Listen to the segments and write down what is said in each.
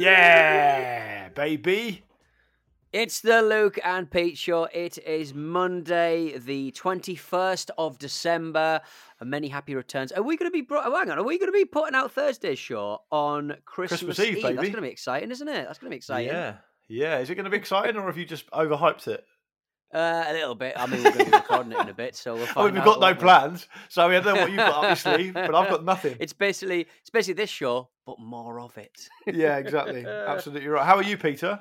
Yeah, baby. It's the Luke and Pete show. It is Monday, the 21st of December. And many happy returns. Are we going to be, oh, hang on, are we going to be putting out Thursday's show on Christmas, Christmas Eve, That's going to be exciting, isn't it? That's going to be exciting. Yeah, yeah. Is it going to be exciting, or have you just overhyped it? Uh, a little bit. I mean, we're going to be recording it in a bit, so we'll I mean, we've got no we? plans, so I don't know what you've got, obviously, but I've got nothing. It's basically, it's basically this show, but more of it. Yeah, exactly. Absolutely right. How are you, Peter?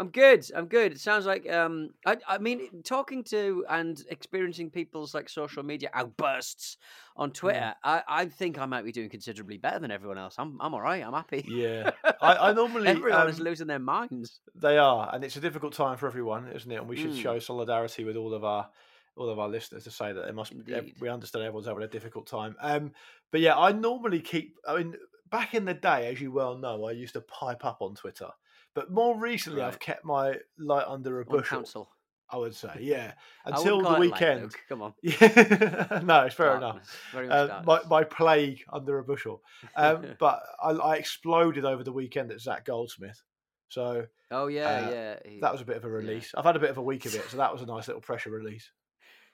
I'm good. I'm good. It sounds like um I I mean talking to and experiencing people's like social media outbursts on Twitter, I, I think I might be doing considerably better than everyone else. I'm I'm all right. I'm happy. Yeah, I, I normally everyone is um, losing their minds. They are, and it's a difficult time for everyone, isn't it? And we should Mm. show solidarity with all of our all of our listeners to say that they must. Indeed. We understand everyone's having a difficult time. Um, but yeah, I normally keep. I mean, back in the day, as you well know, I used to pipe up on Twitter, but more recently, I've kept my light under a bushel. council. I would say, yeah, until the it light, weekend. Come on. Yeah, no, it's fair enough. Darkness. Very Uh, my, my plague under a bushel. Um, but I, I exploded over the weekend at Zac Goldsmith. So oh yeah, uh, yeah. he- that was a bit of a release. I've had a bit of a week of it, so that was a nice little pressure release.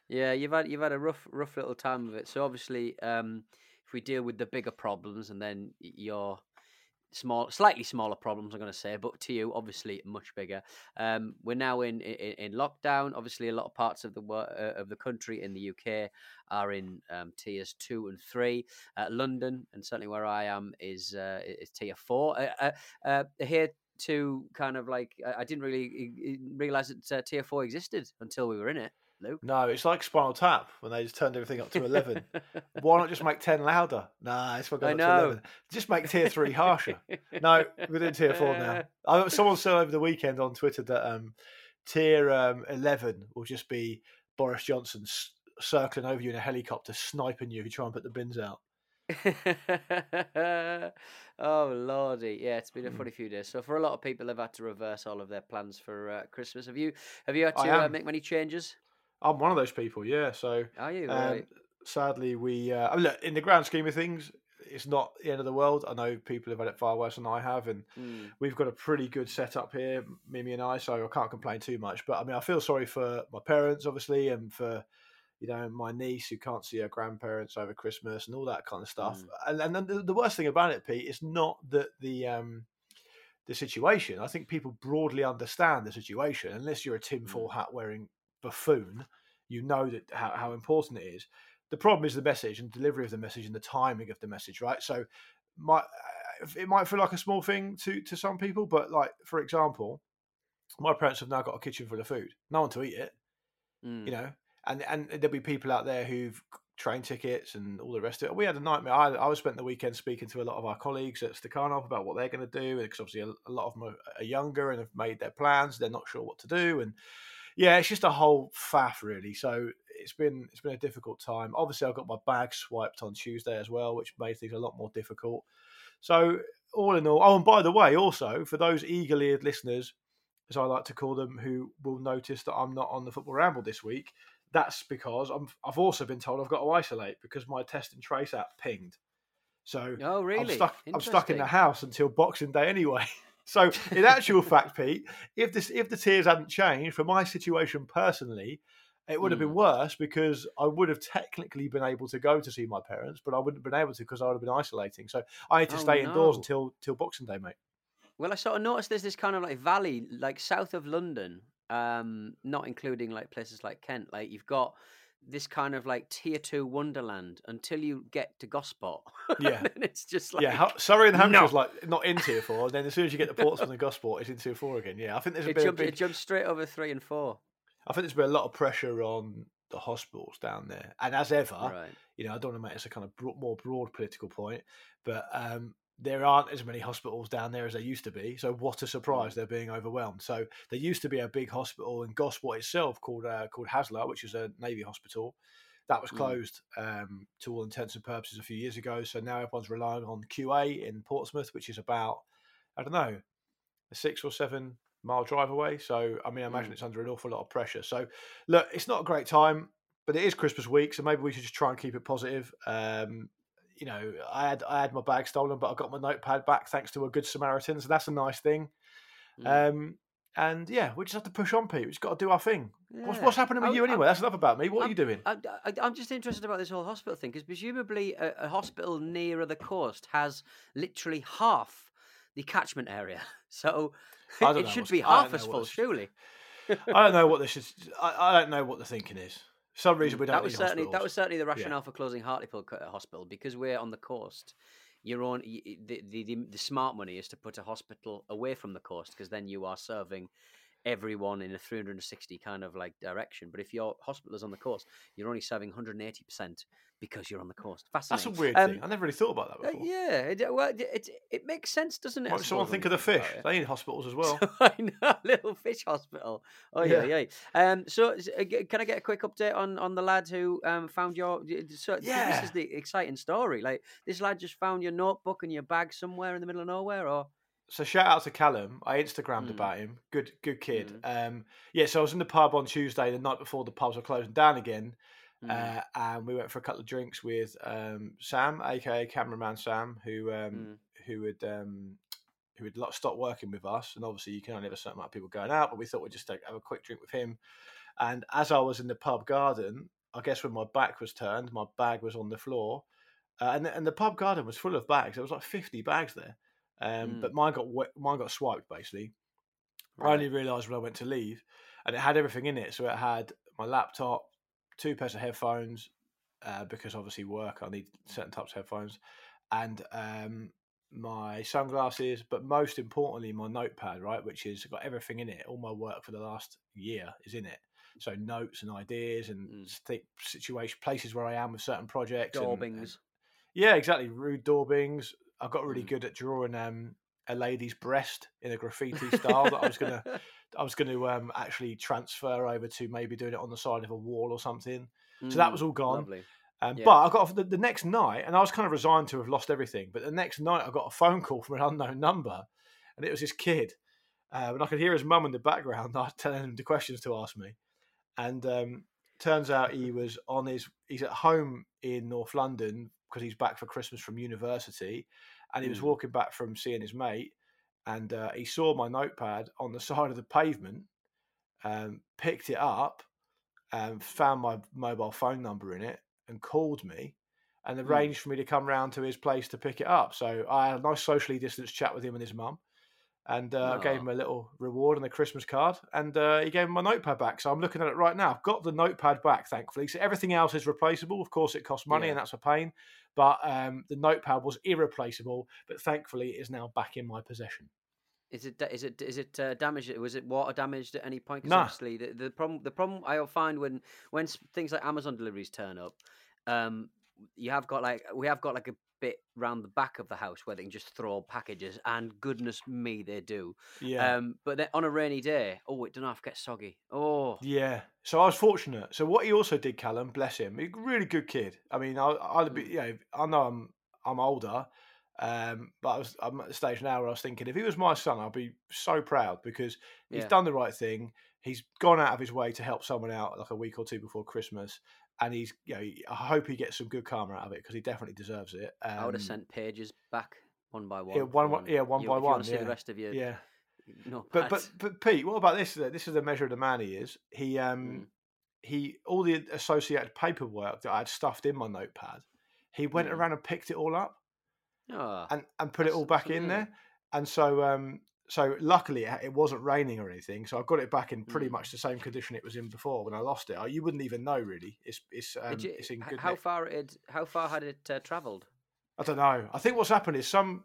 Yeah, you've had you've had a rough rough little time of it. So obviously, um, if we deal with the bigger problems and then your small, slightly smaller problems, I'm going to say, but to you, obviously, much bigger. Um, we're now in, in in lockdown. Obviously, a lot of parts of the uh, of the country in the UK are in um, tiers two and three. Uh, London and certainly where I am is uh, is tier four. Uh, uh, uh, here to kind of like I didn't really realize that tier four existed until we were in it. Luke. No, it's like Spinal Tap when they just turned everything up to 11. Why not just make 10 louder? Nah, it's not going up to 11. Just make tier 3 harsher. No, we're doing tier 4 now. I, someone said over the weekend on Twitter that um, tier um, 11 will just be Boris Johnson s- circling over you in a helicopter, sniping you if you try and put the bins out. oh lordy, yeah, it's been a Mm. funny few days. So for a lot of people, they've had to reverse all of their plans for uh, Christmas. Have you have you had to uh, make many changes? I'm one of those people, yeah. So Are you? Um, right? sadly, we uh, I mean, look in the grand scheme of things, it's not the end of the world. I know people have had it far worse than I have, and Mm. we've got a pretty good setup here, Mimi and I. So I can't complain too much. But I mean, I feel sorry for my parents, obviously, and for you know my niece who can't see her grandparents over Christmas and all that kind of stuff. And and then the, the worst thing about it, Pete, is not that the um the situation. I think people broadly understand the situation, unless you're a tinfoil hat wearing buffoon. You know that how, how important it is. The problem is the message and delivery of the message and the timing of the message, right? So, my it might feel like a small thing to to some people, but like for example, my parents have now got a kitchen full of food, no one to eat it, Mm. you know, and and there'll be people out there who've train tickets and all the rest of it. We had a nightmare. I, I was spent the weekend speaking to a lot of our colleagues at Stakhanov about what they're going to do because obviously a, a lot of them are, are younger and have made their plans. They're not sure what to do, and yeah, it's just a whole faff really. So it's been it's been a difficult time. Obviously, I got my bag swiped on Tuesday as well, which made things a lot more difficult. So all in all, oh, and by the way, also for those eagle-eared listeners, as I like to call them, who will notice that I'm not on the football ramble this week. That's because I'm, I've also been told I've got to isolate because my test and trace app pinged. So Oh, really? I'm stuck. I'm stuck in the house until Boxing Day anyway. So, in actual fact, Pete, if this if the tiers hadn't changed for my situation personally, it would have been Hmm. worse because I would have technically been able to go to see my parents, but I wouldn't have been able to because I would have been isolating. So I had to Oh, stay indoors no. until till Boxing Day, mate. Well, I sort of noticed there's this kind of like valley, like south of London, um, not including like places like Kent. Like you've got this kind of like tier two wonderland until you get to Gosport. Yeah. and it's just like yeah, Hu- Surrey and no. Hampshire's like not in tier four, and then as soon as you get to Portsmouth and Gosport, it's in tier four again. Yeah, I think there's a it bit of big it jumps straight over three and four. I think there's been a lot of pressure on the hospitals down there, and as ever, Right. you know, I don't want to make this a kind of more broad political point, but um, there aren't as many hospitals down there as there used to be. So what a surprise they're being overwhelmed. So there used to be a big hospital in Gosport itself called uh, called Haslar, which is a navy hospital. That was Mm. closed um, to all intents and purposes a few years ago. So now everyone's relying on QA in Portsmouth, which is about I don't know a six or seven mile drive away. So I mean, I imagine Mm. it's under an awful lot of pressure. So look, it's not a great time, but it is Christmas week, so maybe we should just try and keep it positive. Um, you know, I had I had my bag stolen, but I got my notepad back thanks to a good Samaritan. So that's a nice thing. Mm. Um, and yeah, we just have to push on, Pete. We just got to do our thing. What's, Yeah. what's happening with I- you I'm- anyway? That's enough about me. What are I'm- you doing? I, I, I'm just interested about this whole hospital thing because presumably a, a hospital nearer the coast has literally half the catchment area, so it should be half as full, surely. I don't know what this is. I, I don't know what the thinking is. For some reason mm, we don't. that was certainly that was certainly the rationale for closing Hartlepool Hospital because we're on the coast. Your own the, the the the smart money is to put a hospital away from the coast because then you are serving everyone in a 360 kind of like direction. But if your hospital is on the coast, you're only serving 180 percent because you're on the coast. That's a weird Um, thing. I never really thought about that uh, yeah, it, well, it, it it makes sense, doesn't it? Might someone think of the fish? They need hospitals as well. I know, little fish hospital. Oh yeah, Yeah. yeah. Um, so uh, can I get a quick update on on the lad who um found your? So Yeah. this is the exciting story. Like this lad just found your notebook and your bag somewhere in the middle of nowhere, or So shout out to Callum. I Instagrammed Mm. about him. Good, good kid. Um, yeah. So I was in the pub on Tuesday, the night before the pubs were closing down again, Mm. uh, and we went for a couple of drinks with um, Sam, aka cameraman Sam, who um, Mm. who had um, who had stopped working with us, and obviously you can only have a certain amount of people going out, but we thought we'd just take, have a quick drink with him. And as I was in the pub garden, I guess when my back was turned, my bag was on the floor, uh, and and the pub garden was full of bags. There was like fifty bags there, um, Mm. but mine got mine got swiped basically. I only realised when I went to leave, and it had everything in it. So it had my laptop, two pairs of headphones, uh, because obviously work I need certain types of headphones, and um, my sunglasses. But most importantly, my notepad, right, which has got everything in it. All my work for the last year is in it. So notes and ideas and Mm. situation places where I am with certain projects. and- and- yeah, exactly. Rude daubings. I got really Mm. good at drawing um, a lady's breast in a graffiti style that I was gonna I was going to um, actually transfer over to maybe doing it on the side of a wall or something. So that was Mm, all gone. Um, Yeah. But I got the, the next night, and I was kind of resigned to have lost everything. But the next night, I got a phone call from an unknown number, and it was his kid. Uh, and I could hear his mum in the background like, telling him the questions to ask me. And um, turns out he was on his he's at home in North London because he's back for Christmas from university, and he was Mm. walking back from seeing his mate, and uh, he saw my notepad on the side of the pavement, um, picked it up, and found my mobile phone number in it, and called me, and Mm. arranged for me to come round to his place to pick it up. So I had a nice socially distanced chat with him and his mum. And uh, I gave him a little reward and a Christmas card, and uh, he gave me my notepad back. So I'm looking at it right now. I've got the notepad back, thankfully. So everything else is replaceable. Of course, it costs money, Yeah. and that's a pain. But um, the notepad was irreplaceable. But thankfully, it is now back in my possession. Is it is it is it uh, damaged? Was it water damaged at any point? 'Cause Nah. obviously the, the problem the problem I find when when things like Amazon deliveries turn up, um, you have got like we have got like a bit round the back of the house where they can just throw packages, and goodness me, they do. Yeah. Um, but then on a rainy day, oh, it don't half get soggy. Oh, Yeah. So I was fortunate. So what he also did, Callum, bless him, a really good kid. I mean, I, I'd be, Mm. you know, I know I'm, I'm older, um, but I was, I'm at the stage now where I was thinking, if he was my son, I'd be so proud because he's Yeah. done the right thing. He's gone out of his way to help someone out like a week or two before Christmas, and he's, you know, I hope he gets some good karma out of it because he definitely deserves it. Um, I would have sent pages back one by one. yeah, one, one, yeah, one you- by you one. see Yeah, the rest of your yeah. no, But but but Pete, what about this? This is the measure of the man he is. He um Mm. he all the associated paperwork that I had stuffed in my notepad, he went Mm. around and picked it all up oh, and, and put it all back in there. And so um so luckily it wasn't raining or anything, so I got it back in pretty Mm. much the same condition it was in before when I lost it. You wouldn't even know really. It's it's um, you- it's in good. how nick. far it how far had it uh, travelled? I don't know. I think what's happened is some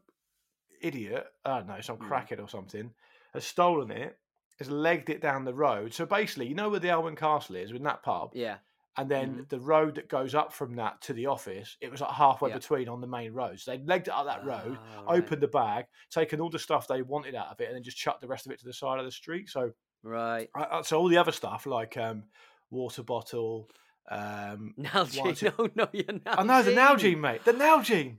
idiot, I don't know, some Mm. crackhead or something, has stolen it, has legged it down the road. So basically, you know where the Elwyn Castle is, in that pub, Yeah, and then Mhm. the road that goes up from that to the office, it was like halfway Yeah. between on the main road. So they legged it up that road, Ah, right. opened the bag, taken all the stuff they wanted out of it, and then just chucked the rest of it to the side of the street. So, Right. I- I- so all the other stuff like um, water bottle. Um, Nalgene. No, no, you're Nalgene. I know the Nalgene, mate. The Nalgene.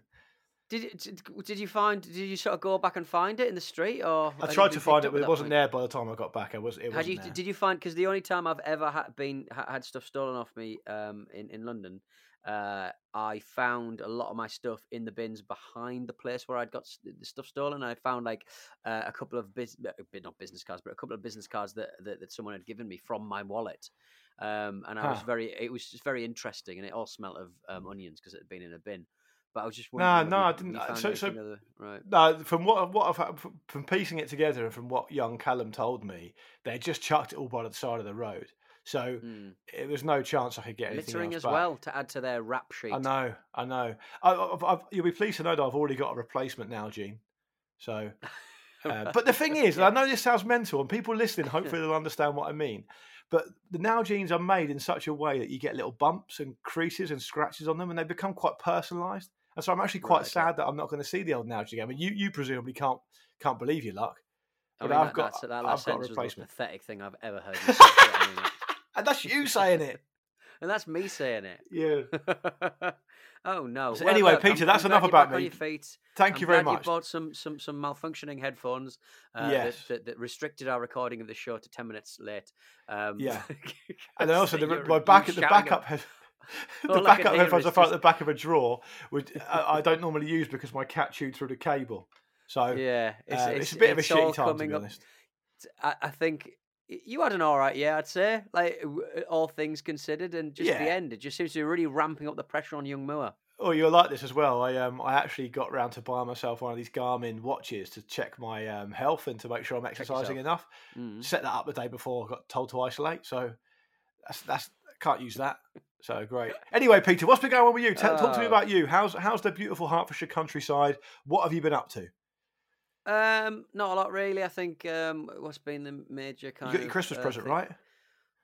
Did, you- did did you find? Did you sort of go back and find it in the street, or I tried to find it, but it wasn't point? there by the time I got back. It was. It wasn't you? there. Did you find? Because the only time I've ever ha- been ha- had stuff stolen off me um, in in London uh, I found a lot of my stuff in the bins behind the place where I'd got the stuff stolen. I found like uh, a couple of bus- uh, not business cards, but a couple of business cards that, that, that someone had given me from my wallet. Um, and I huh. was very, it was just very interesting, and it all smelled of um, onions because it had been in a bin. But I was just wondering. no, no, I didn't. Uh, so, so other, right. No, from what what I've from piecing it together and from what young Callum told me, they just chucked it all by the side of the road. So mm. it was no chance I could get anything littering as back. well to add to their rap sheet. I know, I know. I, I've, I've, you'll be pleased to know that I've already got a replacement Nalgene. So, uh, but the thing is, yeah. I know this sounds mental, and people listening hopefully they'll understand what I mean. But the Nalgenes are made in such a way that you get little bumps and creases and scratches on them, and they become quite personalised. And so I'm actually quite right, sad yeah. that I'm not going to see the old Nalgene again. I mean, you you presumably can't can't believe your luck. I mean, I've that, got that, that I've got a. Was the most pathetic thing I've ever heard. and that's you saying it. and that's me saying it. Yeah. oh no. So well, anyway, look, Peter, I'm, that's I'm enough about me. Thank I'm you very much. You bought some some some malfunctioning headphones. Uh, yes. That, that, that, restricted our recording of the show to ten minutes late. Um, yeah. and then also the, my back at the backup head. the backup headphones I found at the back of a drawer, which I, I, don't normally use because my cat chewed through the cable. So yeah, it's, uh, it's, it's a bit it's of a shitty time to be honest. Up, I, I think you had an all right year, I'd say. Like all things considered, and just yeah. the end, it just seems to be really ramping up the pressure on young Moore. Oh, you're like this as well. I um I actually got round to buying myself one of these Garmin watches to check my um, health and to make sure I'm exercising enough. Mm. Set that up the day before I got told to isolate, so that's that's can't use that. So great. Anyway, Peter, what's been going on with you? Tell, uh, talk to me uh about you. How's how's the beautiful Hertfordshire countryside? What have you been up to? Um, not a lot really. I think um, what's been the major kind. You got your Christmas uh, present, right?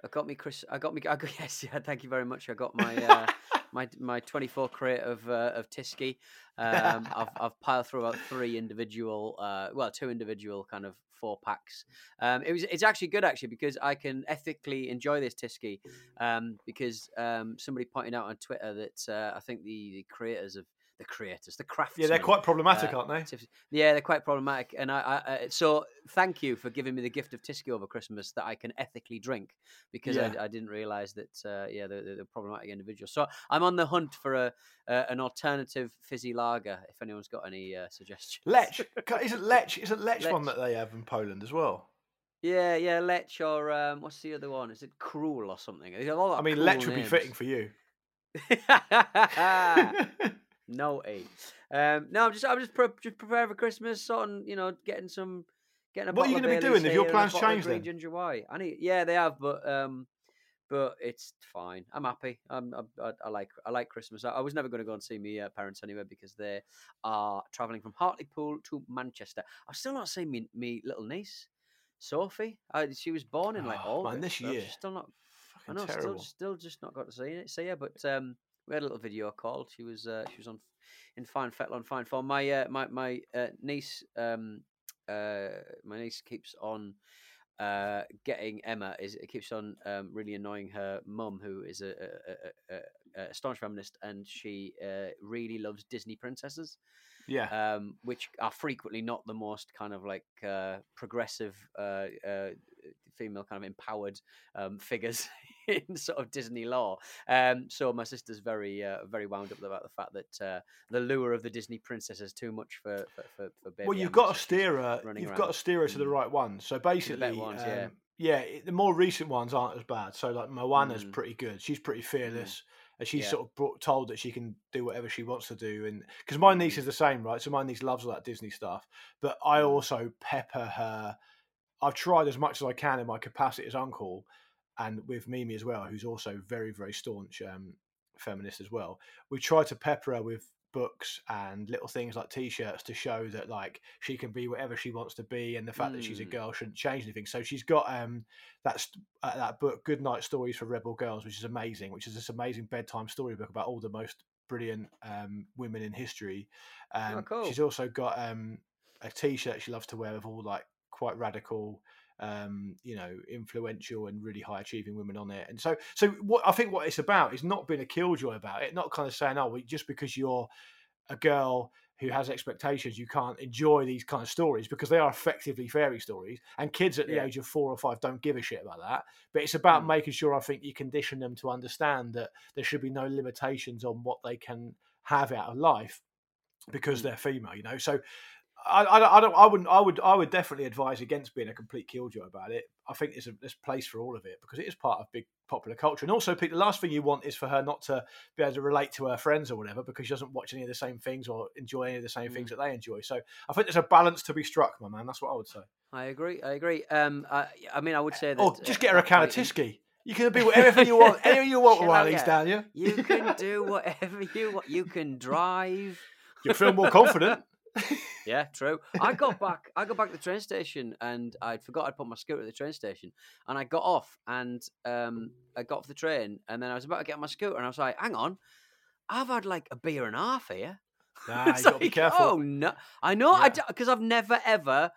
I got me Chris. I got me. I got, yes, yeah. Thank you very much. I got my uh, my my twenty four crate of uh, of Tyskie. Um, I've I've piled through about three individual, uh, well, two individual kind of four packs. Um, it was it's actually good actually because I can ethically enjoy this Tyskie um, because um, somebody pointed out on Twitter that uh, I think the, the creators of the creators, the craftsmen. Yeah, they're quite problematic, uh, aren't they? Yeah, they're quite problematic. And I, I, I, so thank you for giving me the gift of Tyskie over Christmas that I can ethically drink because yeah. I, I, didn't realise that. Uh, yeah, they're, they're, problematic individuals. So I'm on the hunt for a uh, an alternative fizzy lager. If anyone's got any uh, suggestions, Lech isn't Lech isn't Lech, Lech one that they have in Poland as well. Yeah, yeah, Lech or um, what's the other one? Is it Cruel or something? I mean, Lech would be fitting for you. No eight. Um, no, I'm just I'm just, pre- just preparing for Christmas, sort of, you know, getting some getting a. What are you going to be doing? Have your plans changed then? Ginger white. I need, yeah, they have, but um, but it's fine. I'm happy. I'm, I, I like I like Christmas. I, I was never going to go and see my uh, parents anyway because they are travelling from Hartlepool to Manchester. I've still not seen me me little niece, Sophie. I, she was born in like oh, August. Man, this year, still not. I know, terrible. still still just not got to see it. See her, but um, we had a little video call. She was uh, she was on in fine fettle on fine form. My uh, my my uh, niece um uh my niece keeps on uh getting Emma is it keeps on um, really annoying her mum who is a, a, a, a, staunch feminist and she uh, really loves Disney princesses. Yeah. Um, which are frequently not the most kind of like uh, progressive uh, uh, female kind of empowered um, figures in sort of Disney lore. Um, so my sister's very uh, very wound up about the fact that uh, the lure of the Disney princess is too much for for, for, for baby. Well, you've got to steer her. You've around. got to steer her to the mm. right one. So basically, ones, um, yeah. Yeah, the more recent ones aren't as bad. So like Moana's mm. pretty good. She's pretty mm. fearless. Mm. And she's yeah. sort of brought, told that she can do whatever she wants to do, and because my niece mm. is the same, right? So my niece loves all that Disney stuff, but I mm. also pepper her. I've tried as much as I can in my capacity as uncle and with Mimi as well, who's also very, very staunch um, feminist as well. We try to pepper her with books and little things like t-shirts to show that like she can be whatever she wants to be and the fact mm. that she's a mm. girl shouldn't change anything so she's got um that's uh, that book good night stories for rebel girls which is amazing which is this amazing bedtime storybook about all the most brilliant um women in history oh, um oh, cool. she's also got um a t-shirt she loves to wear with all like quite radical um, you know, influential and really high achieving women on it. And so, so what I think what it's about is not being a killjoy about it, not kind of saying, oh, well, just because you're a girl who has expectations, you can't enjoy these kind of stories because they are effectively fairy stories. And kids at the Yeah. age of four or five don't give a shit about that. But it's about Mm. making sure I think you condition them to understand that there should be no limitations on what they can have out of life because Mm. they're female, you know. So I, I, I don't I wouldn't I would I would definitely advise against being a complete killjoy about it. I think there's a there's place for all of it because it is part of big popular culture. And also, Pete, the last thing you want is for her not to be able to relate to her friends or whatever because she doesn't watch any of the same things or enjoy any of the same Mm. things that they enjoy. So I think there's a balance to be struck, my man. That's what I would say. I agree. I agree. Um, I, I mean, I would say that. Or just uh, get her a can of Tyskie. You can be whatever you want, anything you want Chill with one these, yeah. down you. You can do whatever you want. You can drive. You feel more confident. Yeah, true. I got back. I got back to the train station, and I forgot I'd put my scooter at the train station. And I got off, and um, I got off the train, and then I was about to get my scooter, and I was like, "Hang on, I've had like a beer and a half here." Nah, you got to be careful. Oh no, I know. I Yeah. because I've never ever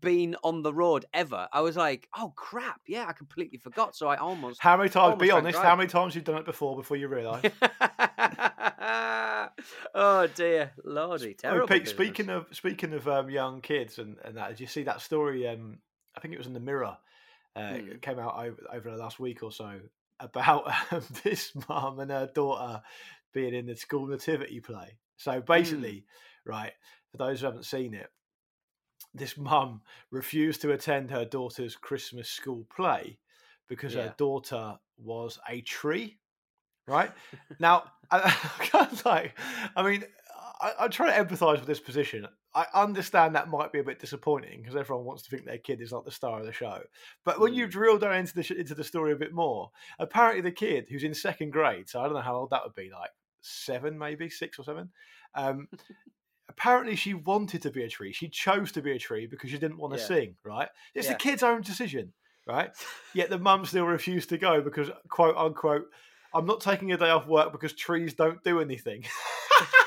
been on the road ever. I was like, "Oh crap, yeah, I completely forgot." So I almost. How many times? Be honest. How many times you've done it before before you realise? oh dear, lordy, terrible. Oh, terrible. Pete, speaking of speaking of um, young kids and, and that, did you see that story? Um, I think it was in the Mirror. Uh, Mm. It came out over, over the last week or so about um, this mum and her daughter being in the school nativity play. So basically, right for those who haven't seen it, this mum refused to attend her daughter's Christmas school play because Yeah. her daughter was a tree. Right now, I, I kind of like. I mean, I, I'm trying to empathise with this position. I understand that might be a bit disappointing because everyone wants to think their kid is like the star of the show. But when you Mm. drill down into the sh- into the story a bit more, apparently the kid who's in second grade, so I don't know how old that would be, like seven, maybe six or seven. Um, apparently, she wanted to be a tree. She chose to be a tree because she didn't want to Yeah. sing. Right? It's Yeah. the kid's own decision. Right? Yet the mum still refused to go because, quote unquote, I'm not taking a day off work because trees don't do anything.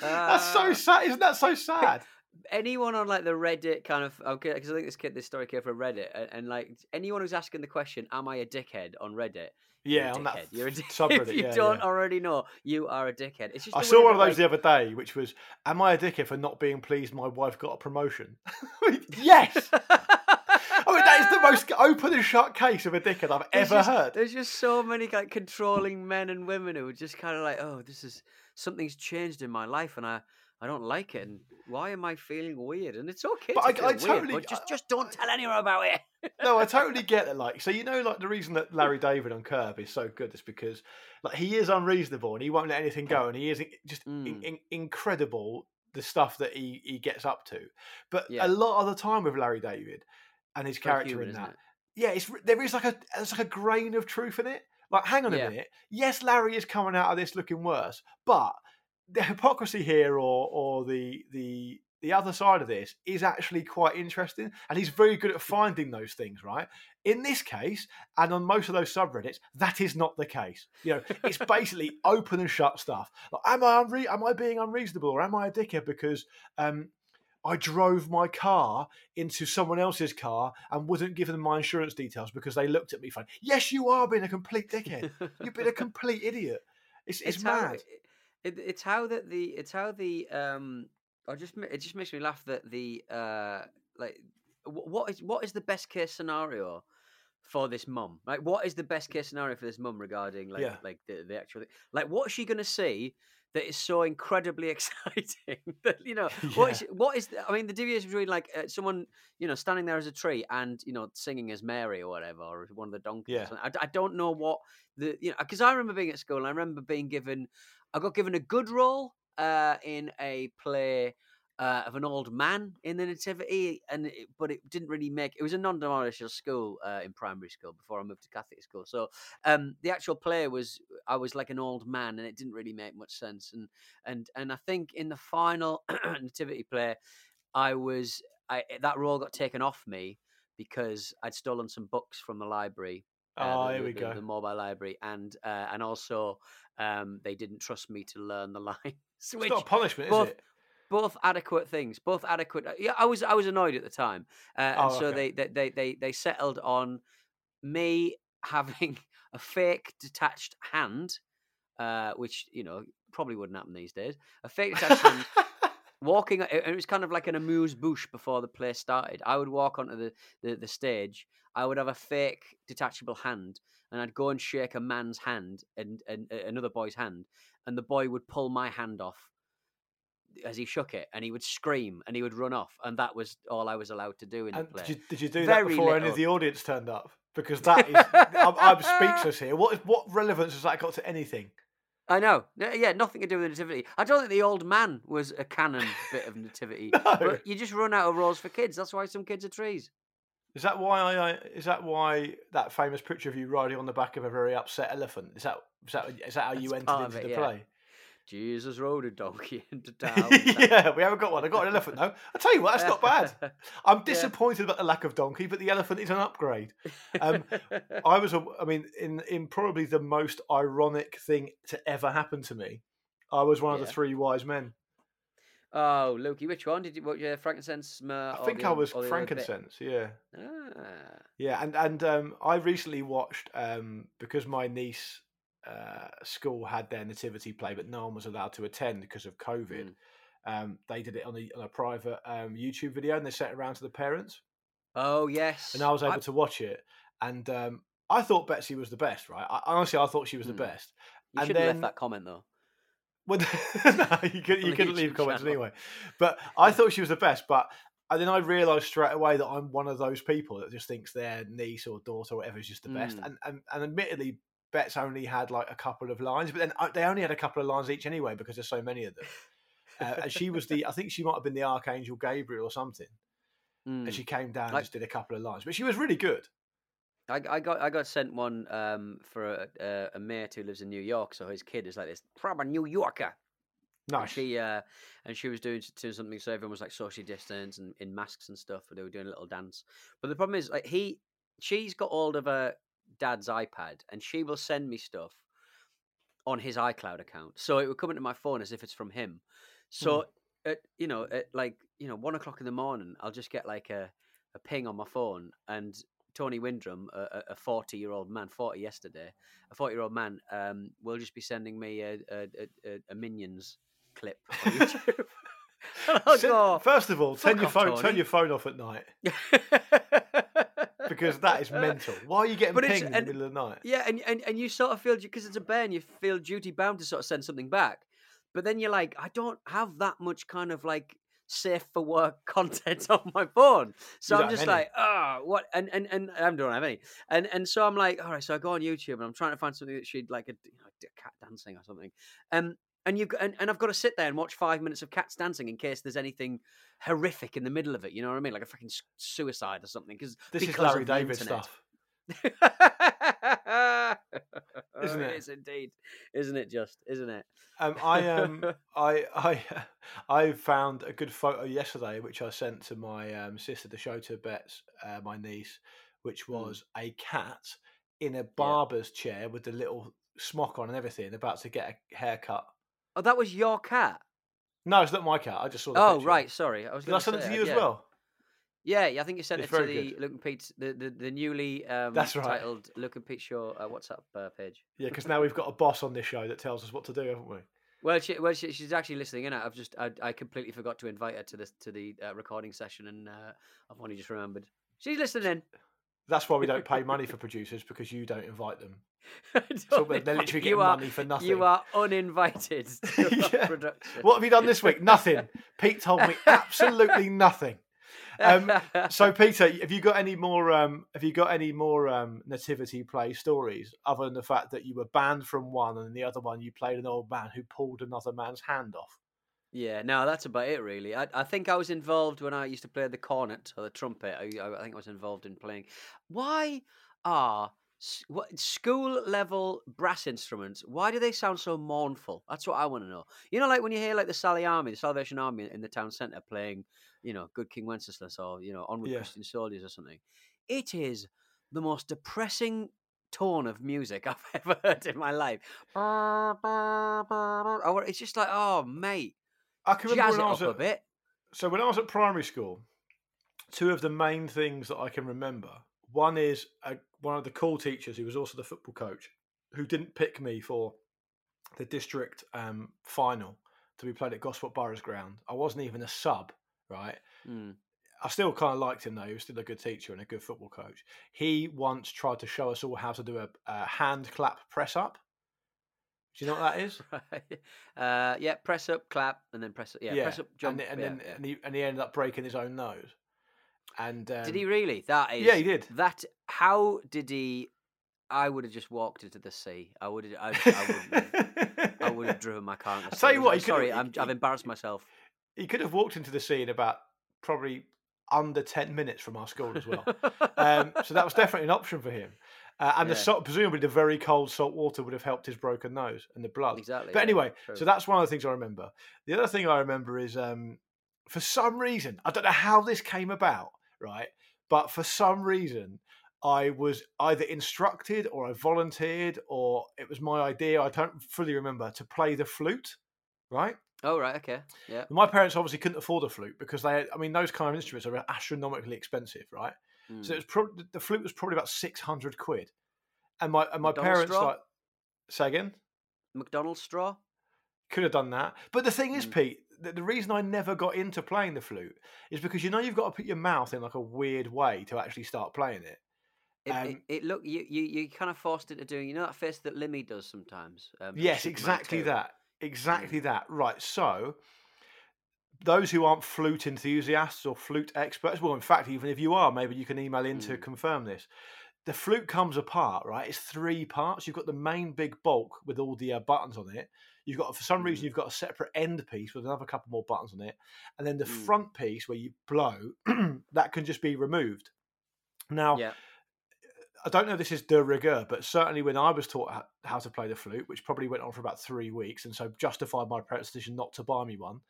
That's so sad. Isn't that so sad? anyone on like the Reddit kind of okay because I think this kid this story came from Reddit and, and like anyone who's asking the question, "Am I a dickhead?" on Reddit. Yeah, on that. You're a subreddit. If you yeah, don't yeah. already know, you are a dickhead. It's just I saw one of those like- the other day, which was, "Am I a dickhead for not being pleased my wife got a promotion?" Yes. I mean, oh, that is the most open and shut case of a dickhead I've There's ever just- heard. There's just so many like controlling men and women who are just kind of like, oh, this is something's changed in my life, and I I don't like it, and why am I feeling weird? And it's okay But to I- I weird, totally- but just just don't tell anyone about it. no, I totally get it. Like, so you know, like the reason that Larry David on Curb is so good is because, like, he is unreasonable and he won't let anything go, and he is just Mm. in- incredible the stuff that he he gets up to. But Yeah. a lot of the time with Larry David and his character human, in that, it? yeah, it's there is like a there's like a grain of truth in it. Like, hang on a Yeah. minute. Yes, Larry is coming out of this looking worse, but the hypocrisy here, or or the the the other side of this, is actually quite interesting, and he's very good at finding those things. Right. In this case, and on most of those subreddits, that is not the case. You know, it's basically open and shut stuff. Like, am I unre- am I being unreasonable, or am I a dickhead because um, I drove my car into someone else's car and wouldn't give them my insurance details because they looked at me funny. Yes, you are being a complete dickhead. You've been a complete idiot. It's it's, how, mad. It, it's how that the it's how the um. I just it just makes me laugh that the uh like what is what is the best case scenario for this mum? Like what is the best case scenario for this mum regarding like Yeah. like the the actual like what is she gonna see? That is so incredibly exciting. that you know what is what is the- I mean the deviation between like uh, someone you know standing there as a tree and you know singing as Mary or whatever or one of the donkeys. Yeah. I, I don't know what the you know because I remember being at school and I remember being given I got given a good role uh, in a play uh, of an old man in the nativity, and it, but it didn't really make. It was a non-denominational school uh, in primary school before I moved to Catholic school. So um, the actual play was I was like an old man, and it didn't really make much sense. And and and I think in the final nativity play, I was I that role got taken off me because I'd stolen some books from the library oh, the, here the- we the- go. The mobile library, and uh, and also um, they didn't trust me to learn the lines, it's which not a punishment, is both- it? both adequate things, both adequate. uh, Yeah, I was I was annoyed at the time, uh, and Oh, so okay. they, they they they they settled on me having a fake detached hand, uh, which you know probably wouldn't happen these days. A fake detached hand walking it was kind of like an amuse bouche before the play started. I would walk onto the, the, the, stage i would have a fake detachable hand and i'd go and shake a man's hand and, and uh, another boy's hand and the boy would pull my hand off as he shook it and he would scream and he would run off and that was all i was allowed to do in and the play. did you, did you do Very that before little. any of the audience turned up? Because that is I'm, I'm speechless here. What what relevance has that got to anything I know. Yeah, nothing to do with the nativity. I don't think the old man was a canon bit of nativity. No. But you just run out of roles for kids. That's why some kids are trees. Is that why I, is that why that famous picture of you riding on the back of a very upset elephant? Is that is that is that how you That's entered into the yeah. play? Jesus rode a donkey into town. yeah, we haven't got one. I got an elephant though. I tell you what, that's not bad. I'm disappointed about the lack of donkey, but the elephant is an upgrade. Um, I was, a, I mean, in in probably the most ironic thing to ever happen to me, I was one of Yeah. the three wise men. oh, Loki, which one did you? What? Yeah, frankincense. Myrrh, I think the I was or the other bit? frankincense. Yeah, Ah, yeah, and and um, I recently watched um, because my niece uh, school had their nativity play, but no one was allowed to attend because of COVID. Mm. Um, they did it on a, on a private um, YouTube video, and they sent it around to the parents. oh yes. and I was able to watch it. And um, I thought Betsy was the best, right? I, honestly, I thought she was the Hmm. best. You and should have left that comment though. Well, no, you, could, you couldn't leave comments channel. anyway. But I thought she was the best. But and then I realised straight away that I'm one of those people that just thinks their niece or daughter or whatever is just the best. Mm. And, and and admittedly, Bet's only had like a couple of lines, but then uh, they only had a couple of lines each anyway because there's so many of them. Uh, and she was the, I think she might have been the Archangel Gabriel or something. Mm. And she came down and Like- just did a couple of lines, but she was really good. I, I got I got sent one um, for a, a, a mate who lives in New York, so his kid is like this proper New Yorker. And Nice. she uh, and she was doing doing something, so everyone was like socially distanced and in masks and stuff. But they were doing a little dance. But the problem is, like he, she's got hold of her dad's iPad, and she will send me stuff on his iCloud account. So it would come into my phone as if it's from him. So at you know at like you know one o'clock in the morning, I'll just get like a a ping on my phone, and Tony Windrum, a- a forty year old man, forty yesterday, a forty year old man, um, will just be sending me a a, a, a, minions clip on YouTube. Go, First of all, turn your phone Tony." turn your phone off at night because that is mental. Why are you getting But it's- pinged in the middle of the night? Yeah, and, and and you sort of feel because it's a bear, and you feel duty bound to sort of send something back. But then you're like, I don't have that much kind of like safe for work content on my phone, so You I'm just like, ah, what? And and and I don't have any. And and so I'm like, all right, so I go on YouTube and I'm trying to find something that she'd like a, you know, a cat dancing or something. Um, and you and, and I've got to sit there and watch five minutes of cats dancing in case there's anything horrific in the middle of it. You know what I mean, like a fucking suicide or something. Because This is because Larry David internet. stuff. Isn't it? It is indeed, isn't it? Just isn't it? Um, I um, I I I found a good photo yesterday, which I sent to my um, sister to show to Bets, uh, my niece, which Hmm. was a cat in a barber's chair with the little smock on and everything, about to get a haircut. Oh, that was your cat. No, it's not my cat. I just saw. The Oh, picture. right. Sorry, I was. Did I gonna send it say, to uh, you as yeah. well? Yeah, yeah. I think you sent It's it to very the good. Luke and Pete, the, the, the newly um, That's right. titled Luke and Pete Show uh, WhatsApp uh, page. Yeah, because now we've got a boss on this show that tells us what to do, haven't we? Well, she, well, she, she's actually listening in. I've just, I, I completely forgot to invite her to this to the uh, recording session, and uh, I've only just remembered. She's listening in. That's why we don't pay money for producers because you don't invite them. Don't So they're literally you getting are, money for nothing. You are uninvited Yeah. production. What have you done this week? Nothing. Pete told me absolutely nothing. Um, So, Peter, have you got any more? Um, have you got any more um, nativity play stories other than the fact that you were banned from one and the other one you played an old man who pulled another man's hand off? Yeah, no, that's about it really. I, I think I was involved when I used to play the cornet or the trumpet. I, I I think I was involved in playing. Why are what school level brass instruments? Why do they sound so mournful? That's what I want to know. You know, like when you hear like the Sally Army, the Salvation Army in the town centre playing, you know, Good King Wenceslas or you know, Onward Yeah. Christian Soldiers or something. It is the most depressing tone of music I've ever heard in my life. It's just like, oh mate, I can remember jazz when I was up a bit. so when I was at primary school, two of the main things that I can remember. One is a, one of the cool teachers who was also the football coach, who didn't pick me for the district um, final to be played at Gosport Boroughs ground. I wasn't even a sub, right? Mm. I still kind of liked him though. He was still a good teacher and a good football coach. He once tried to show us all how to do a, a hand clap press up. Do you know what that is? Right. Uh, yeah, press up, clap, and then press up. Yeah, press up, jump. and, and yeah, then yeah. And, he, and he ended up breaking his own nose. And um, did he really? That is. Yeah, he did. That. How did he? I would have just walked into the sea. I would. have. I, I wouldn't. have- I would have driven my car. I'll tell you what, I'm sorry, I'm, I've embarrassed myself. he could have walked into the sea in about probably under ten minutes from our school as well. um, so that was definitely an option for him. Uh, and the salt, presumably the very cold salt water would have helped his broken nose and the blood. exactly. But yeah, anyway, true. so that's one of the things I remember. The other thing I remember is um, for some reason, I don't know how this came about, right? But for some reason, I was either instructed or I volunteered or it was my idea, I don't fully remember, to play the flute, right? Oh right, okay, yeah. My parents obviously couldn't afford a flute because they, I mean, those kind of instruments are astronomically expensive, right? So Mm. it was probably the flute was probably about six hundred quid, and my and my McDonald's parents straw? like say again McDonald's straw. could have done that. But the thing is, Mm. Pete, the, the reason I never got into playing the flute is because you know you've got to put your mouth in like a weird way to actually start playing it. It, it, Um, it look you, you you kind of forced into doing you know that face that Limmy does sometimes. Um, yes, exactly that. Exactly that. Right. So those who aren't flute enthusiasts or flute experts, well, in fact, even if you are, maybe you can email in to Mm. confirm this. The flute comes apart, right? It's three parts. You've got the main big bulk with all the uh, buttons on it. You've got, for some reason, Mm. you've got a separate end piece with another couple more buttons on it, and then the Mm. front piece where you blow that can just be removed. Now, Yeah. I don't know if this is de rigueur, but certainly when I was taught how to play the flute, which probably went on for about three weeks, and so justified my parents' decision not to buy me one.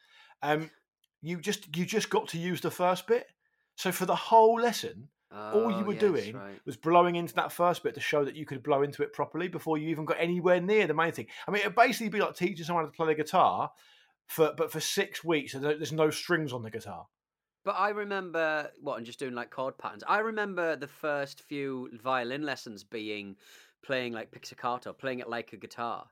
Um, you just you just got to use the first bit. So for the whole lesson, all you Oh, were yes, doing right. was blowing into that first bit to show that you could blow into it properly before you even got anywhere near the main thing. I mean, it'd basically be like teaching someone how to play the guitar, for but for six weeks, and there's no strings on the guitar. But I remember what and just doing like chord patterns. I remember the first few violin lessons being playing like pizzicato, playing it like a guitar,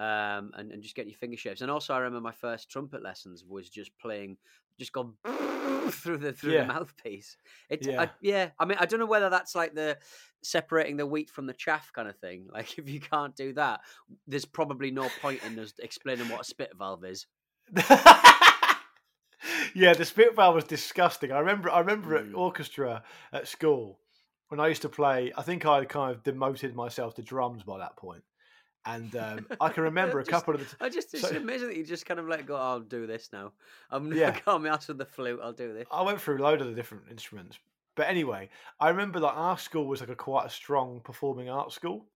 um, and, and just get your finger shapes. And also, I remember my first trumpet lessons was just playing, just gone through the through Yeah. the mouthpiece. It's Yeah. I, yeah. I mean, I don't know whether that's like the separating the wheat from the chaff kind of thing. Like, if you can't do that, there's probably no point in us explaining what a spit valve is. yeah, the spit valve was disgusting. I remember. I remember at Mm. orchestra at school when I used to play. I think I kind of demoted myself to drums by that point, and um, I can remember a Just- couple of the. I just it's So- amazing that you just kind of let go. I'll do this now. I'm Yeah. my ass with the flute. I'll do this. I went through a load of the different instruments, but anyway, I remember that our school was like a quite a strong performing arts school,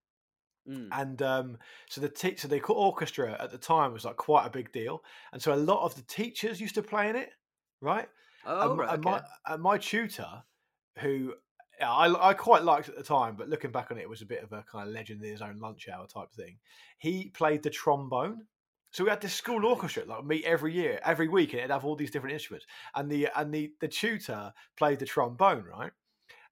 Mm. and um, so the te- so the orchestra at the time was like quite a big deal, and so a lot of the teachers used to play in it, right? Oh, and, right, and okay. my and my tutor, who I, I quite liked it at the time, but looking back on it, it was a bit of a kind of legend in his own lunch hour type thing. He played the trombone. So we had this school orchestra like meet every year, every week, and it'd have all these different instruments. And the and the the tutor played the trombone, right?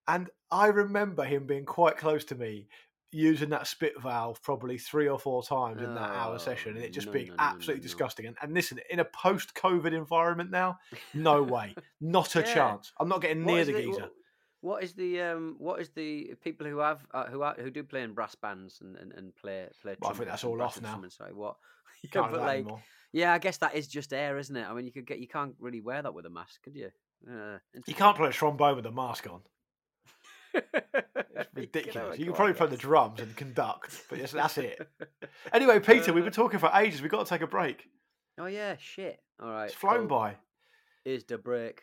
And I remember him being quite close to me, using that spit valve probably three or four times in that hour Oh, session, and it just no, being no, no, absolutely disgusting. And, and listen, in a post-COVID environment now, no way, not a Yeah. chance. I'm not getting What near the the- geezer. wha- what is the um? What is the people who have uh, who are who do play in brass bands and, and, and play play? Well, I think that's all off now. Sorry, what? Yeah, but like, anymore. yeah, I guess that is just air, isn't it? I mean, you could get you can't really wear that with a mask, could you? Uh, You can't play a trombone with a mask on. It's ridiculous. You can probably play the drums and conduct, but yes, that's it. Anyway, Peter, we've been talking for ages. We've got to take a break. Oh yeah, shit. All right, It's flown cool. by. Is the break?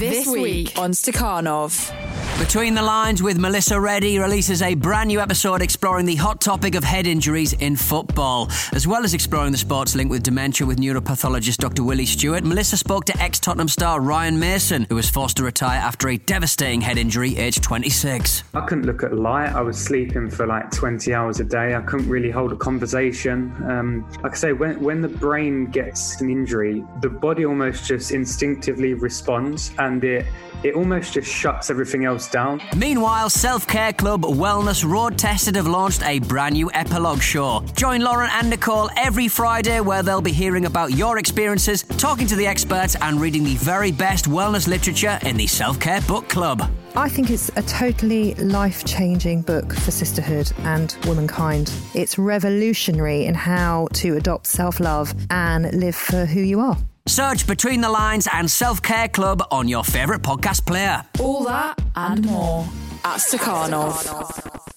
This week on Stakhanov. Between the Lines with Melissa Reddy releases a brand new episode exploring the hot topic of head injuries in football, as well as exploring the sports link with dementia with neuropathologist Dr. Willie Stewart. Melissa spoke to ex Tottenham star Ryan Mason, who was forced to retire after a devastating head injury aged 26. I couldn't look at light. I was sleeping for like 20 hours a day. I couldn't really hold a conversation. Um, like I say, when, when the brain gets an injury, the body almost just instinctively responds and it it almost just shuts everything else down. Meanwhile, Self Care Club Wellness Road Tested have launched a brand new epilogue show. Join Lauren and Nicole every Friday where they'll be hearing about your experiences, talking to the experts, and reading the very best wellness literature in the Self Care Book Club. I think it's a totally life changing book for sisterhood and womankind. It's revolutionary in how to adopt self love and live for who you are. Search Between the Lines and Self Care Club on your favourite podcast player. All that and more at Stakhanov.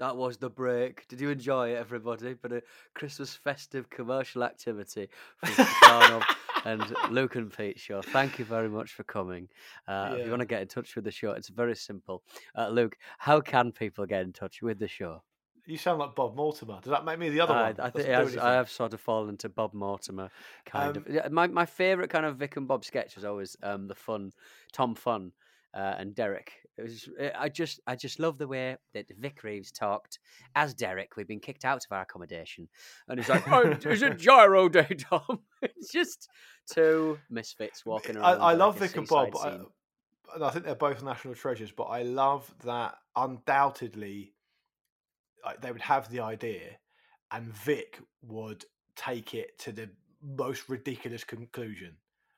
That was the break. Did you enjoy it, everybody? But a Christmas festive commercial activity from Stakhanov and Luke and Pete show. Thank you very much for coming. Uh, yeah. If you want to get in touch with the show, it's very simple. Uh, Luke, how can people get in touch with the show? You sound like Bob Mortimer. Does that make me the other one? I think has, I have sort of fallen into Bob Mortimer kind um, of. My my favorite kind of Vic and Bob sketch was always um, the fun Tom Fun uh, and Derek. It was eh, I just I just love the way that Vic Reeves talked as Derek. We've been kicked out of our accommodation, and he's like, "Oh, it's a gyro day, Tom." it's just two misfits walking around. I, I love Vic and Bob. I, I think they're both national treasures, but I love that undoubtedly like, they would have the idea, and Vic would take it to the most ridiculous conclusion.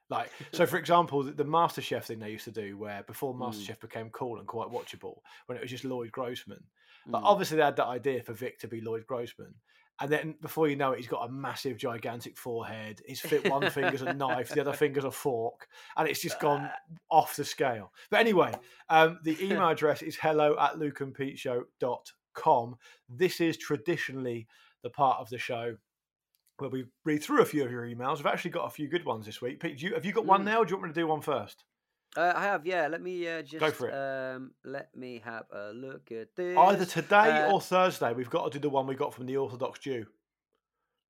Like, so for example, the, the MasterChef thing they used to do, where before hmm. MasterChef mm. became cool and quite watchable, when it was just Lloyd Grossman. Like, mm. obviously, they had that idea for Vic to be Lloyd Grossman. And then before you know it, he's got a massive, gigantic forehead. He's fit one finger's a knife, the other finger's a fork, and it's just gone off the scale. But anyway, um, the email address is hello at lukeandpeteshow.com com. This is traditionally the part of the show where we read through a few of your emails. We've actually got a few good ones this week. Pete, you, have you got one mm. now? Or do you want me to do one first? Uh, I have, yeah. Let me uh, just go for it. Um, let me have a look at this. Either today uh, or Thursday, we've got to do the one we got from the Orthodox Jew.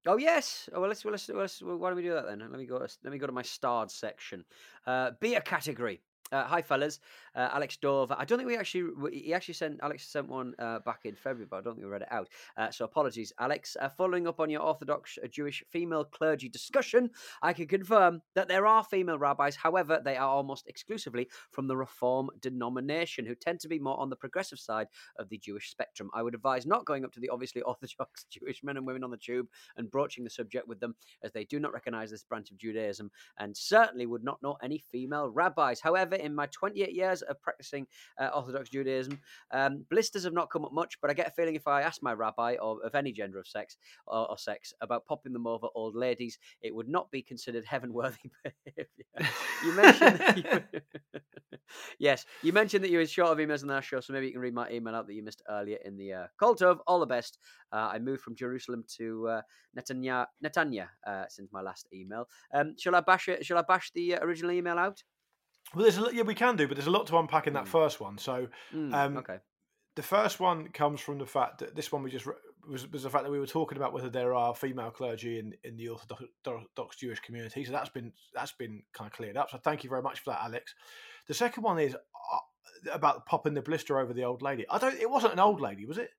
Oh yes. Oh, well, let's, well, let's, well, let's, why don't we do that then? Let me go. Let me go to my starred section. Uh, beer category. Uh, hi, fellas. Uh, Alex Dover. I don't think we actually. He actually sent Alex sent one uh, back in February, but I don't think we read it out. Uh, so apologies, Alex. Uh, following up on your Orthodox uh, Jewish female clergy discussion, I can confirm that there are female rabbis. However, they are almost exclusively from the Reform denomination, who tend to be more on the progressive side of the Jewish spectrum. I would advise not going up to the obviously Orthodox Jewish men and women on the tube and broaching the subject with them, as they do not recognize this branch of Judaism and certainly would not know any female rabbis. However, in my 28 years of practicing uh, Orthodox Judaism, um, blisters have not come up much, but I get a feeling if I ask my rabbi or of any gender of sex or, or sex about popping them over old ladies, it would not be considered heaven worthy behavior. you mentioned. yes, you mentioned that you were short of emails on our show, so maybe you can read my email out that you missed earlier in the uh, cult of all the best. Uh, I moved from Jerusalem to uh, Netanya, Netanya uh, since my last email. Um, shall I bash it? Shall I bash the uh, original email out? Well, there's a, yeah, we can do, but there's a lot to unpack in that mm. first one. So, mm, um, okay, the first one comes from the fact that this one we just was, was the fact that we were talking about whether there are female clergy in, in the Orthodox Jewish community. So that's been that's been kind of cleared up. So thank you very much for that, Alex. The second one is uh, about popping the blister over the old lady. I don't. It wasn't an old lady, was it?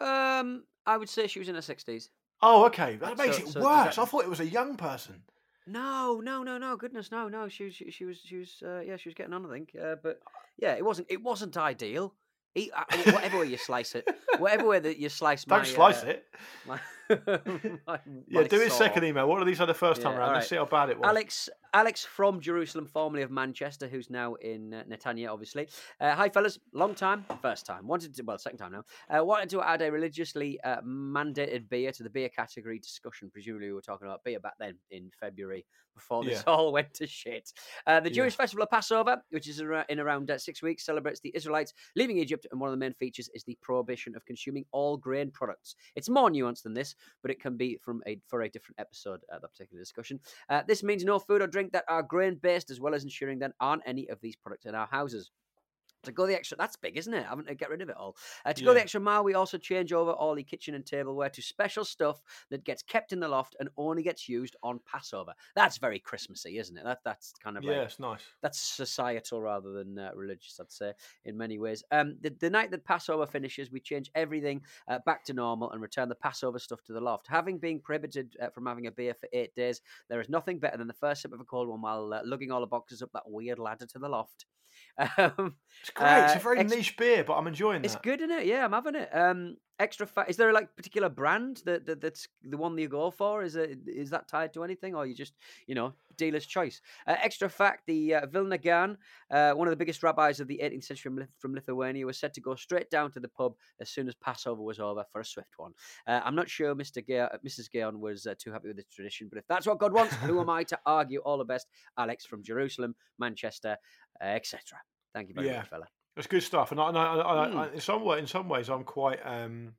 Um, I would say she was in her sixties. Oh, okay. That makes so, it so worse. That... I thought it was a young person. No, no, no, no. Goodness, no, no. She was, she, she was, she was. Uh, yeah, she was getting on. I think, uh, but yeah, it wasn't. It wasn't ideal. Eat, uh, whatever way you slice it, whatever way that you slice. Don't my, slice uh, it. My, my, yeah, do his second email. What are these the first time yeah, around? Let's see how bad it was. Alex, Alex from Jerusalem, formerly of Manchester, who's now in uh, Netanya, obviously. Uh, hi, fellas. Long time, first time. Wanted to, well, second time now. Uh, wanted to add a religiously uh, mandated beer to the beer category discussion. Presumably, we were talking about beer back then in February before this yeah. all went to shit. Uh, the Jewish festival of Passover, which is in around uh, six weeks, celebrates the Israelites leaving Egypt, and one of the main features is the prohibition of consuming all grain products. It's more nuanced than this, but it can be from a for a different episode. Uh, that particular discussion. Uh, this means no food or drink that are grain based, as well as ensuring there aren't any of these products in our houses. To go the extra, that's big, isn't it? Having to get rid of it all. Uh, to go the extra mile, we also change over all the kitchen and tableware to special stuff that gets kept in the loft and only gets used on Passover. That's very Christmassy, isn't it? That that's kind of like it's nice. that's societal rather than uh, religious, I'd say, in many ways. Um, the, the night that Passover finishes, we change everything uh, back to normal and return the Passover stuff to the loft. Having been prohibited uh, from having a beer for eight days, there is nothing better than the first sip of a cold one while uh, lugging all the boxes up that weird ladder to the loft. Um, It's great. it's Uh, a very ex- niche beer, but I'm enjoying it. it's good, isn't it? Yeah, I'm having it. Um, extra fat. Is there a like particular brand that, that that's the one that you go for? Is it is that tied to anything, or you just you know dealer's choice? Uh, extra fact: the uh, Vilna Gaon, uh, one of the biggest rabbis of the 18th century from, from Lithuania, was said to go straight down to the pub as soon as Passover was over for a swift one. Uh, I'm not sure Mr. Mrs. Gaon was uh, too happy with this tradition, but if that's what God wants, who am I to argue? All the best, Alex from Jerusalem, Manchester, uh, etc. Thank you very Yeah. much, fella. That's good stuff, and I, and I, I, Mm. I, in some way, in some ways, I'm quite um,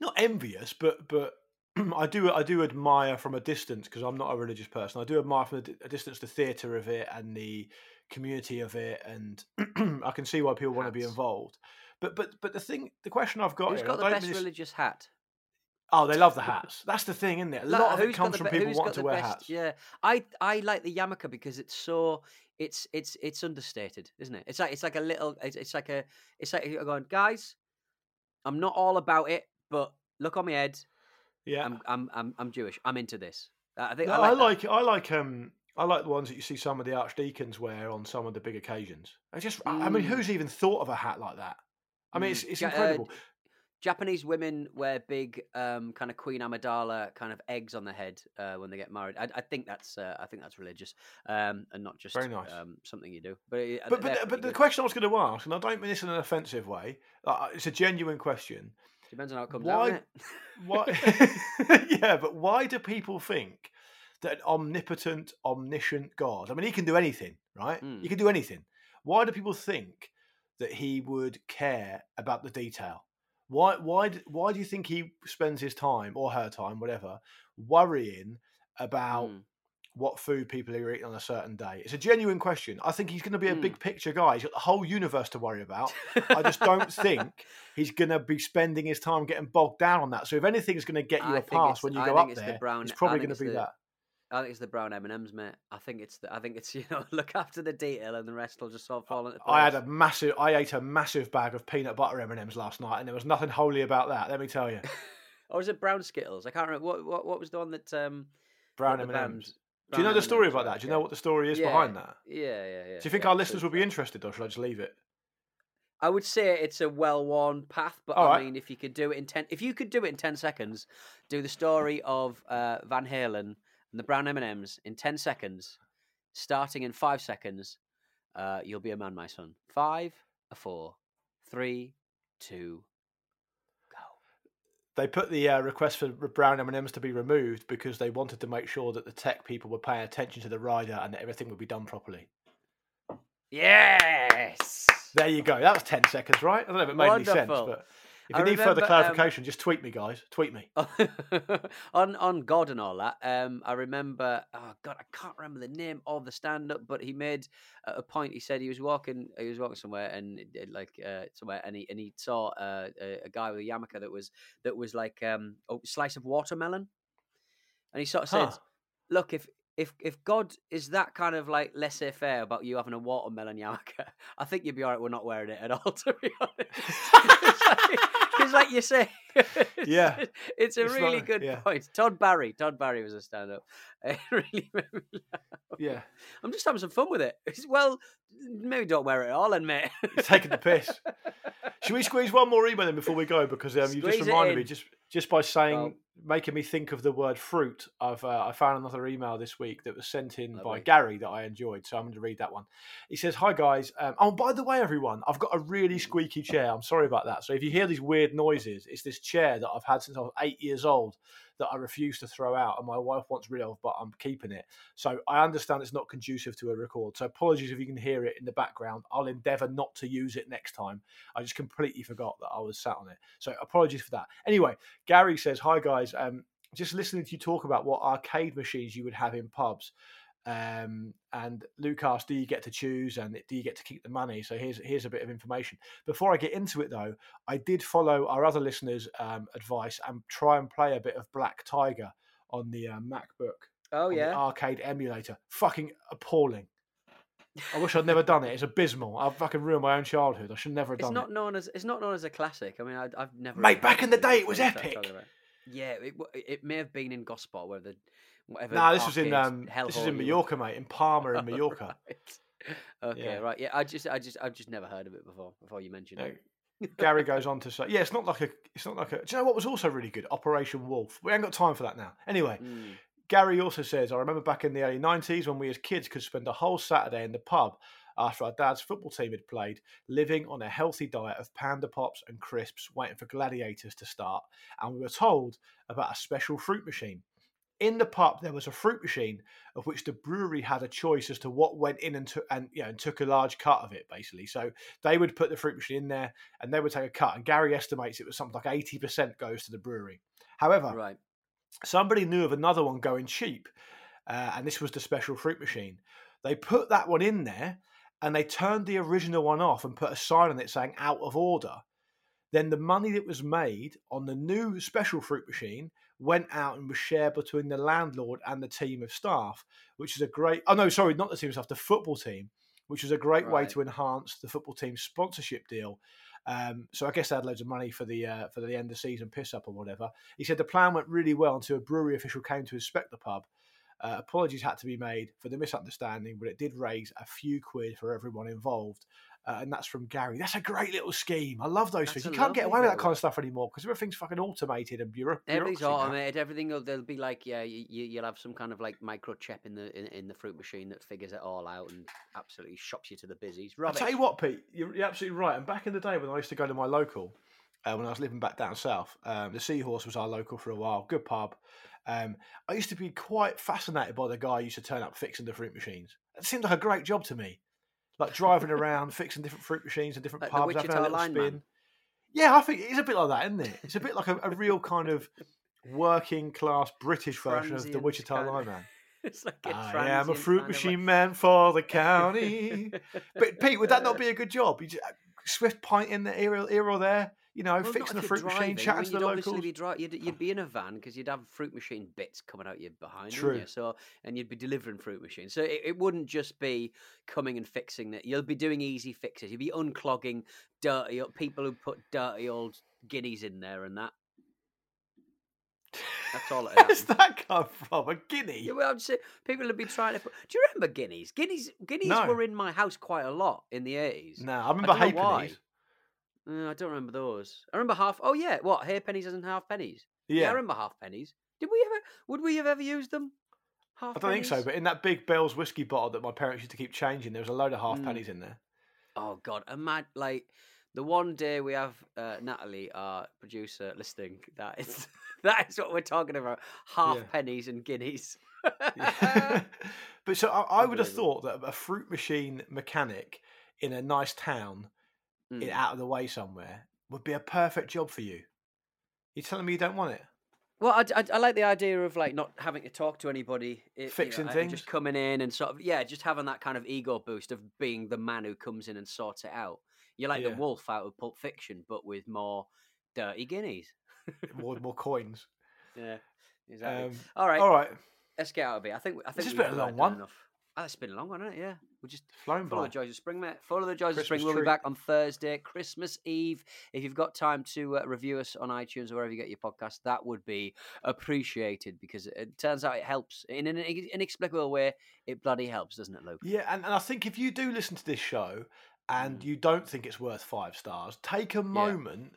not envious, but but I do I do admire from a distance because I'm not a religious person. I do admire from a, distance the theatre of it and the community of it, and I can see why people want to be involved. But but but the thing, the question I've got Who's here, got the best religious hat? Oh, they love the hats. That's the thing, isn't it? A Like, lot of it comes from be- people wanting to wear best- hats. Yeah, I I like the yarmulke because it's so it's it's it's understated, isn't it? It's like it's like a little it's, it's like a it's like you're going guys. I'm not all about it, but look on my head. Yeah, I'm I'm I'm I'm Jewish. I'm into this. Uh, I think No, I I like. that. like I like um I like the ones that you see some of the archdeacons wear on some of the big occasions. I just I I mean, Mm. who's even thought of a hat like that? I mean, Mm. it's it's uh, incredible. Japanese women wear big, um, kind of Queen Amidala kind of eggs on their head uh, when they get married. I, I think that's uh, I think that's religious, um, and not just Very nice. um, something you do. But it, but but, but the question I was going to ask, and I don't mean this in an offensive way, uh, it's a genuine question. depends on how it comes why- out. Why? yeah, but why do people think that an omnipotent, omniscient God? I mean, he can do anything, right? Mm. He can do anything. Why do people think that he would care about the detail? Why? Why? Why do you think he spends his time or her time, whatever, worrying about Mm. what food people are eating on a certain day? It's a genuine question. I think he's going to be a Mm. big picture guy. He's got the whole universe to worry about. I just don't think he's going to be spending his time getting bogged down on that. So if anything's going to get you I a pass when you I go up it's the there, brown- it's probably going to be the- that. I think it's the brown M and M's, mate. I think it's the. I think it's you know look after the detail and the rest will just sort of fall into place. I had a massive. I ate a massive bag of peanut butter M and M's last night, and there was nothing holy about that. Let me tell you, Or was it brown Skittles? I can't remember. What what, what was the one that um brown M and M's? Do you know the story about that? Do you know what the story is Yeah, behind that? Yeah, yeah, yeah. Do you think yeah, our listeners will be interested, or should I just leave it? I would say it's a well-worn path, but All I right. mean, if you could do it in ten, if you could do it in ten seconds, do the story of uh, Van Halen and the brown M and M's in ten seconds, starting in five seconds, uh, you'll be a man, my son. Five, a four, three, two, go. They put the uh, request for brown M and M's to be removed because they wanted to make sure that the tech people were paying attention to the rider and that everything would be done properly. Yes. There you go. That was ten seconds, right? I don't know if it made any sense, but if I you need further remember, um, clarification, just tweet me, guys. Tweet me. on on God and all that. Um, I remember. Oh God, I can't remember the name of the stand up, but he made a point. He said he was walking. He was walking somewhere and it, like uh, somewhere, and he and he saw uh, a, a guy with a yarmulke that was that was like um, a slice of watermelon, and he sort of said, Huh. "Look, if." If if God is that kind of like laissez faire about you having a watermelon yarmulke, I think you'd be alright. We're not wearing it at all, to be honest. Because, like, you say, it's- Yeah. it's a It's really not- good yeah. point. Todd Barry, Todd Barry was a stand-up. It really made me laugh. Yeah, I'm just having some fun with it. It's, well, maybe don't wear it at all, then, mate. You're taking the piss. Should we squeeze one more email in before we go? Because um, you just reminded me just just by saying, making me think of the word fruit. I've uh, I found another email this week that was sent in by Gary that I enjoyed, so I'm going to read that one. He says, "Hi guys. Um, oh, by the way, everyone, I've got a really squeaky chair. I'm sorry about that. So if you hear these weird noises, it's this chair that I've had since I was eight years old." That I refuse to throw out, and my wife wants rid of, but I'm keeping it. So I understand it's not conducive to a record. So apologies if you can hear it in the background. I'll endeavour not to use it next time. I just completely forgot that I was sat on it. So apologies for that. Anyway, Gary says, "Hi guys, um, just listening to you talk about what arcade machines you would have in pubs." Um, and Luke asked, "Do you get to choose and do you get to keep the money?" So here's here's a bit of information. Before I get into it, though, I did follow our other listeners' um, advice and try and play a bit of Black Tiger on the uh, MacBook. Oh yeah. arcade emulator. Fucking appalling. I wish I'd never done it. It's abysmal. I've fucking ruined my own childhood. I should never have It's done not it. known as it's not known as a classic. I mean, I, I've never. Mate, back in the day, it was epic. Yeah, it, it may have been in Gosport, where the whatever. Nah, this was in um, this is hellhole in Mallorca, mate. In Palma, in Mallorca. right. Okay, Yeah. right. Yeah, I just, I just, I've just never heard of it before. Before you mentioned Yeah, it. Gary goes on to say, "Yeah, it's not like a, it's not like a." Do you know what was also really good? Operation Wolf. We ain't got time for that now. Anyway, Mm. Gary also says, "I remember back in the early '90s when we as kids could spend a whole Saturday in the pub after our dad's football team had played, living on a healthy diet of Panda Pops and crisps, waiting for Gladiators to start, and we were told about a special fruit machine." In the pub, there was a fruit machine of which the brewery had a choice as to what went in and took and you know and took a large cut of it, basically. So they would put the fruit machine in there and they would take a cut. And Gary estimates it was something like eighty percent goes to the brewery. However, Right. somebody knew of another one going cheap, uh, and this was the special fruit machine. They put that one in there, and they turned the original one off and put a sign on it saying "out of order." Then the money that was made on the new special fruit machine went out and was shared between the landlord and the team of staff, which is a great. Oh no, sorry, not the team of staff, the football team, which is a great way to enhance the football team's sponsorship deal. Um, so I guess they had loads of money for the uh, for the end of season piss up or whatever. He said the plan went really well until a brewery official came to inspect the pub. Uh, apologies had to be made for the misunderstanding, but it did raise a few quid for everyone involved. Uh, and that's from Gary. That's a great little scheme. I love those That's things. You can't get away with that kind of stuff anymore because everything's fucking automated and bureau- Everything's now. automated. Everything will they'll be like, yeah, you, you- you'll have some kind of like microchip in the in, in the fruit machine that figures it all out and absolutely shops you to the busies. I'll tell you what, Pete, you're, you're absolutely right. And back in the day when I used to go to my local, uh, when I was living back down south, um, the Seahorse was our local for a while. Good pub. Um, I used to be quite fascinated by the guy who used to turn up fixing the fruit machines. It seemed like a great job to me, like driving around, fixing different fruit machines and different Like pubs, having a little lineman. spin. Yeah, I think it's a bit like that, isn't it? It's a bit like a, a real kind of working class British version of the Wichita ah, kind of- lineman. it's like I am a fruit of like- machine man for the county. But Pete, would that not uh. be a good job? You just, uh, swift pint in the here, here or there, you know, Well, fixing the fruit machine. I chatting mean, to the you'd obviously locals. Be dri- you'd, you'd oh. be in a van because you'd have fruit machine bits coming out your behind, True. you? So, and you'd be delivering fruit machines. So it, it wouldn't just be coming and fixing it. You'll be doing easy fixes. You'd be unclogging dirty people who put dirty old guineas in there and that. That's all it is. Where's that come from? A guinea? Yeah, well, I'm saying people would be trying to. Put... Do you remember guineas? Guineas, guineas No. were in my house quite a lot in the eighties. No, I remember don't know why. halfpennies. Uh, I don't remember those. I remember half. Oh yeah, what halfpennies isn't half pennies? Yeah. Yeah, I remember half pennies. Did we ever? Would we have ever used them? Half I don't think so. But in that big Bell's whiskey bottle that my parents used to keep changing, there was a load of half Mm. pennies in there. Oh god, imagine like the one day we have uh, Natalie, our producer, listening. That is that is what we're talking about. Half Yeah. pennies and guineas. but so I, I would have thought that a fruit machine mechanic in a nice town, Mm. out of the way somewhere, would be a perfect job for you. You're telling me you don't want it? Well, I, I, I like the idea of like not having to talk to anybody, i- you know, Fixing things? just coming in and sort of yeah, just having that kind of ego boost of being the man who comes in and sorts it out. You're like Yeah. the wolf out of Pulp Fiction, but with more dirty guineas. More, more coins. Yeah, exactly. Um, all right, All right, let's get out of here. I think I think has we've been a long one. Enough. Oh, it's been a long one, hasn't it? Yeah, we just flown Follow by. the joys of spring, mate. Follow the joys of spring. Christmas We'll be back on Thursday, Christmas Eve. If you've got time to uh, review us on iTunes or wherever you get your podcast, that would be appreciated because it turns out it helps in an inexplicable way. It bloody helps, doesn't it, Luke? Yeah, and, and I think if you do listen to this show and Mm. you don't think it's worth five stars, take a moment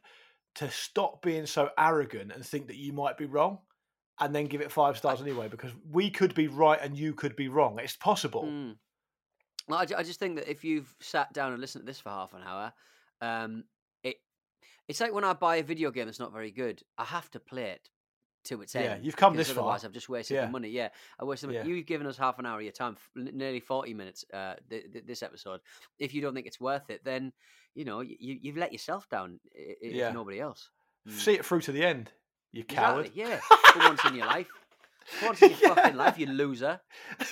to stop being so arrogant and think that you might be wrong and then give it five stars anyway because we could be right and you could be wrong. It's possible. Mm. Well, I, I just think that if you've sat down and listened to this for half an hour, um, it it's like when I buy a video game that's not very good, I have to play it to its end. Yeah, you've come this far. Otherwise, I've just wasted Yeah. the money. Yeah, I wasted. Yeah. You've given us half an hour of your time, nearly forty minutes. Uh, th- th- this episode. If you don't think it's worth it, then you know you, you've let yourself down. If Yeah. nobody else. Mm. See it through to the end, you coward. Exactly, yeah. For once in your life. For once in your fucking life, you loser.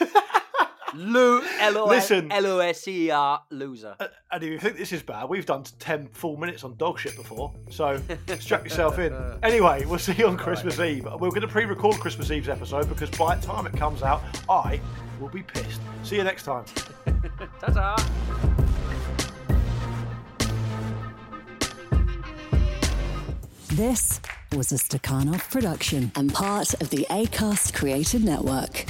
Lo- L-O- Listen. L-O-S-E-R, loser. Uh, And if you think this is bad, we've done 10 full minutes on dog shit before. So strap yourself in. Anyway, we'll see you on Christmas Eve. We're going to pre record Christmas Eve's episode because by the time it comes out, I will be pissed. See you next time. Ta-ta. This was a Stakhanov production and part of the ACAST Creative Network.